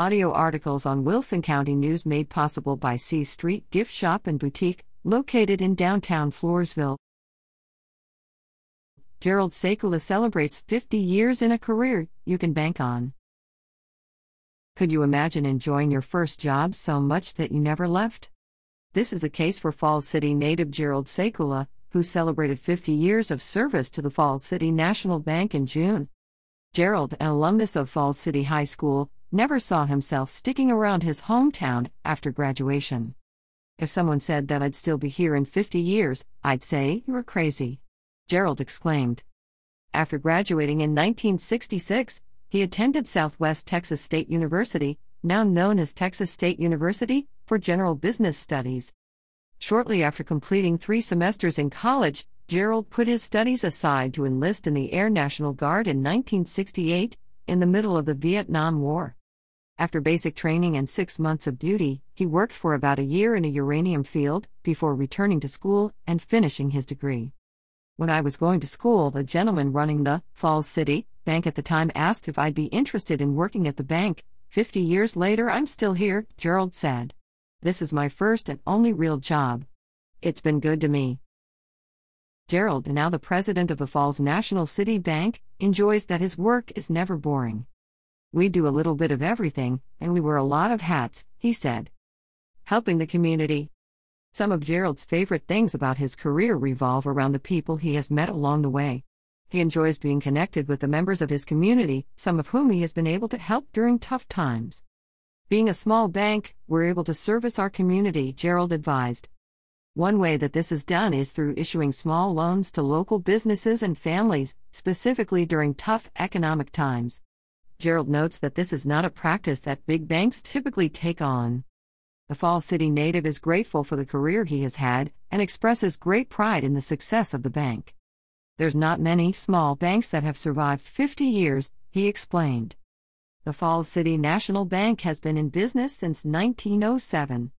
Audio articles on Wilson County News made possible by C Street Gift Shop and Boutique, located in downtown Floresville. Gerald Sekula celebrates 50 years in a career you can bank on. Could you imagine enjoying your first job so much that you never left? This is the case for Falls City native Gerald Sekula, who celebrated 50 years of service to the Falls City National Bank in June. Gerald, an alumnus of Falls City High School, never saw himself sticking around his hometown after graduation. If someone said that I'd still be here in 50 years, I'd say, You're crazy. Gerald exclaimed. After graduating in 1966, he attended Southwest Texas State University, now known as Texas State University, for general business studies. Shortly after completing three semesters in college, Gerald put his studies aside to enlist in the Air National Guard in 1968, in the middle of the Vietnam War. After basic training and six months of duty, he worked for about a year in a uranium field before returning to school and finishing his degree. When I was going to school, the gentleman running the Falls City Bank at the time asked if I'd be interested in working at the bank. Fifty years later, I'm still here, Gerald said. This is my first and only real job. It's been good to me. Gerald, now the president of the Falls National City Bank, enjoys that his work is never boring. We do a little bit of everything, and we wear a lot of hats, he said. Helping the community. Some of Gerald's favorite things about his career revolve around the people he has met along the way. He enjoys being connected with the members of his community, some of whom he has been able to help during tough times. Being a small bank, we're able to service our community, Gerald advised. One way that this is done is through issuing small loans to local businesses and families, specifically during tough economic times. Gerald notes that this is not a practice that big banks typically take on. The Fall City native is grateful for the career he has had and expresses great pride in the success of the bank. There's not many small banks that have survived 50 years, he explained. The Falls City National Bank has been in business since 1907.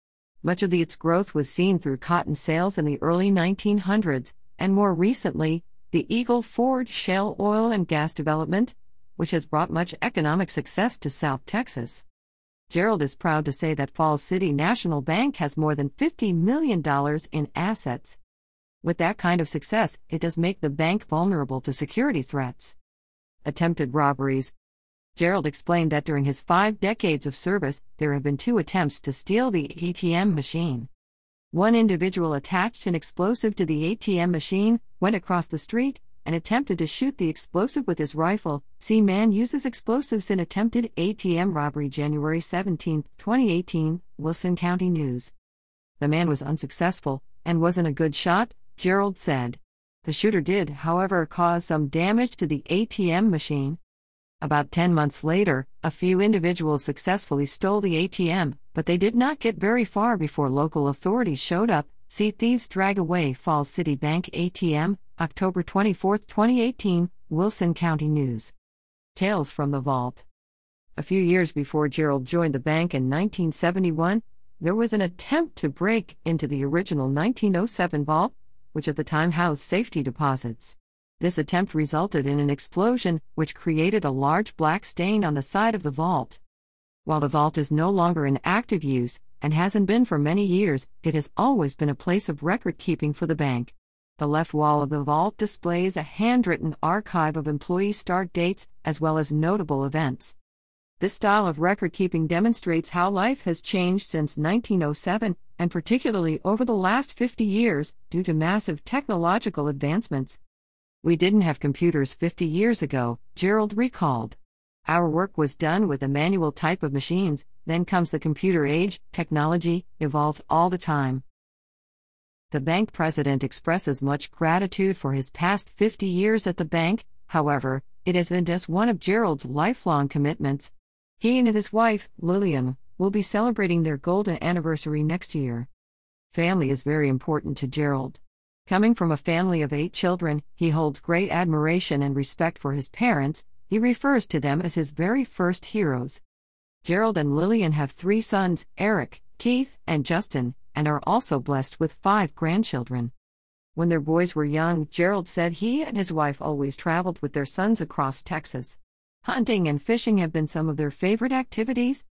Much of the, its growth was seen through cotton sales in the early 1900s, and more recently, the Eagle Ford shale oil and gas development, which has brought much economic success to South Texas. Gerald is proud to say that Falls City National Bank has more than $50 million in assets. With that kind of success, it does make the bank vulnerable to security threats. Attempted robberies. Gerald explained that during his five decades of service, there have been two attempts to steal the ATM machine. One individual attached an explosive to the ATM machine, went across the street, and attempted to shoot the explosive with his rifle. See Man uses explosives in attempted ATM robbery January 17, 2018, Wilson County News. The man was unsuccessful and wasn't a good shot, Gerald said. The shooter did, however, cause some damage to the ATM machine. About 10 months later, a few individuals successfully stole the ATM, but they did not get very far before local authorities showed up. See Thieves Drag Away Falls City Bank ATM, October 24, 2018, Wilson County News. Tales from the Vault. A few years before Gerald joined the bank in 1971, there was an attempt to break into the original 1907 vault, which at the time housed safety deposits. This attempt resulted in an explosion, which created a large black stain on the side of the vault. While the vault is no longer in active use, and hasn't been for many years, it has always been a place of record keeping for the bank. The left wall of the vault displays a handwritten archive of employee start dates, as well as notable events. This style of record keeping demonstrates how life has changed since 1907, and particularly over the last 50 years, due to massive technological advancements. We didn't have computers 50 years ago, Gerald recalled. Our work was done with a manual type of machines, then comes the computer age, technology evolved all the time. The bank president expresses much gratitude for his past 50 years at the bank, however, it has been just one of Gerald's lifelong commitments. He and his wife, Lillian, will be celebrating their golden anniversary next year. Family is very important to Gerald. Coming from a family of eight children, he holds great admiration and respect for his parents, he refers to them as his very first heroes. Gerald and Lillian have three sons, Eric, Keith, and Justin, and are also blessed with five grandchildren. When their boys were young, Gerald said he and his wife always traveled with their sons across Texas. Hunting and fishing have been some of their favorite activities.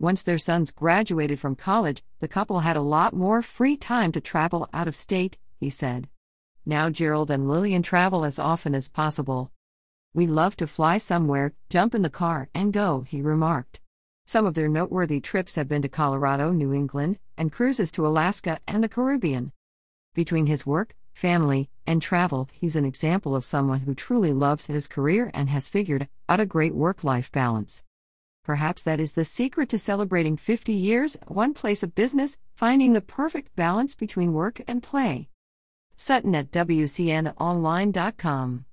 Once their sons graduated from college, the couple had a lot more free time to travel out of state, he said. Now Gerald and Lillian travel as often as possible. We love to fly somewhere, jump in the car, and go, he remarked. Some of their noteworthy trips have been to Colorado, New England, and cruises to Alaska and the Caribbean. Between his work, family, and travel, he's an example of someone who truly loves his career and has figured out a great work life balance. Perhaps that is the secret to celebrating 50 years at one place of business, finding the perfect balance between work and play. Sutton at WCNOnline.com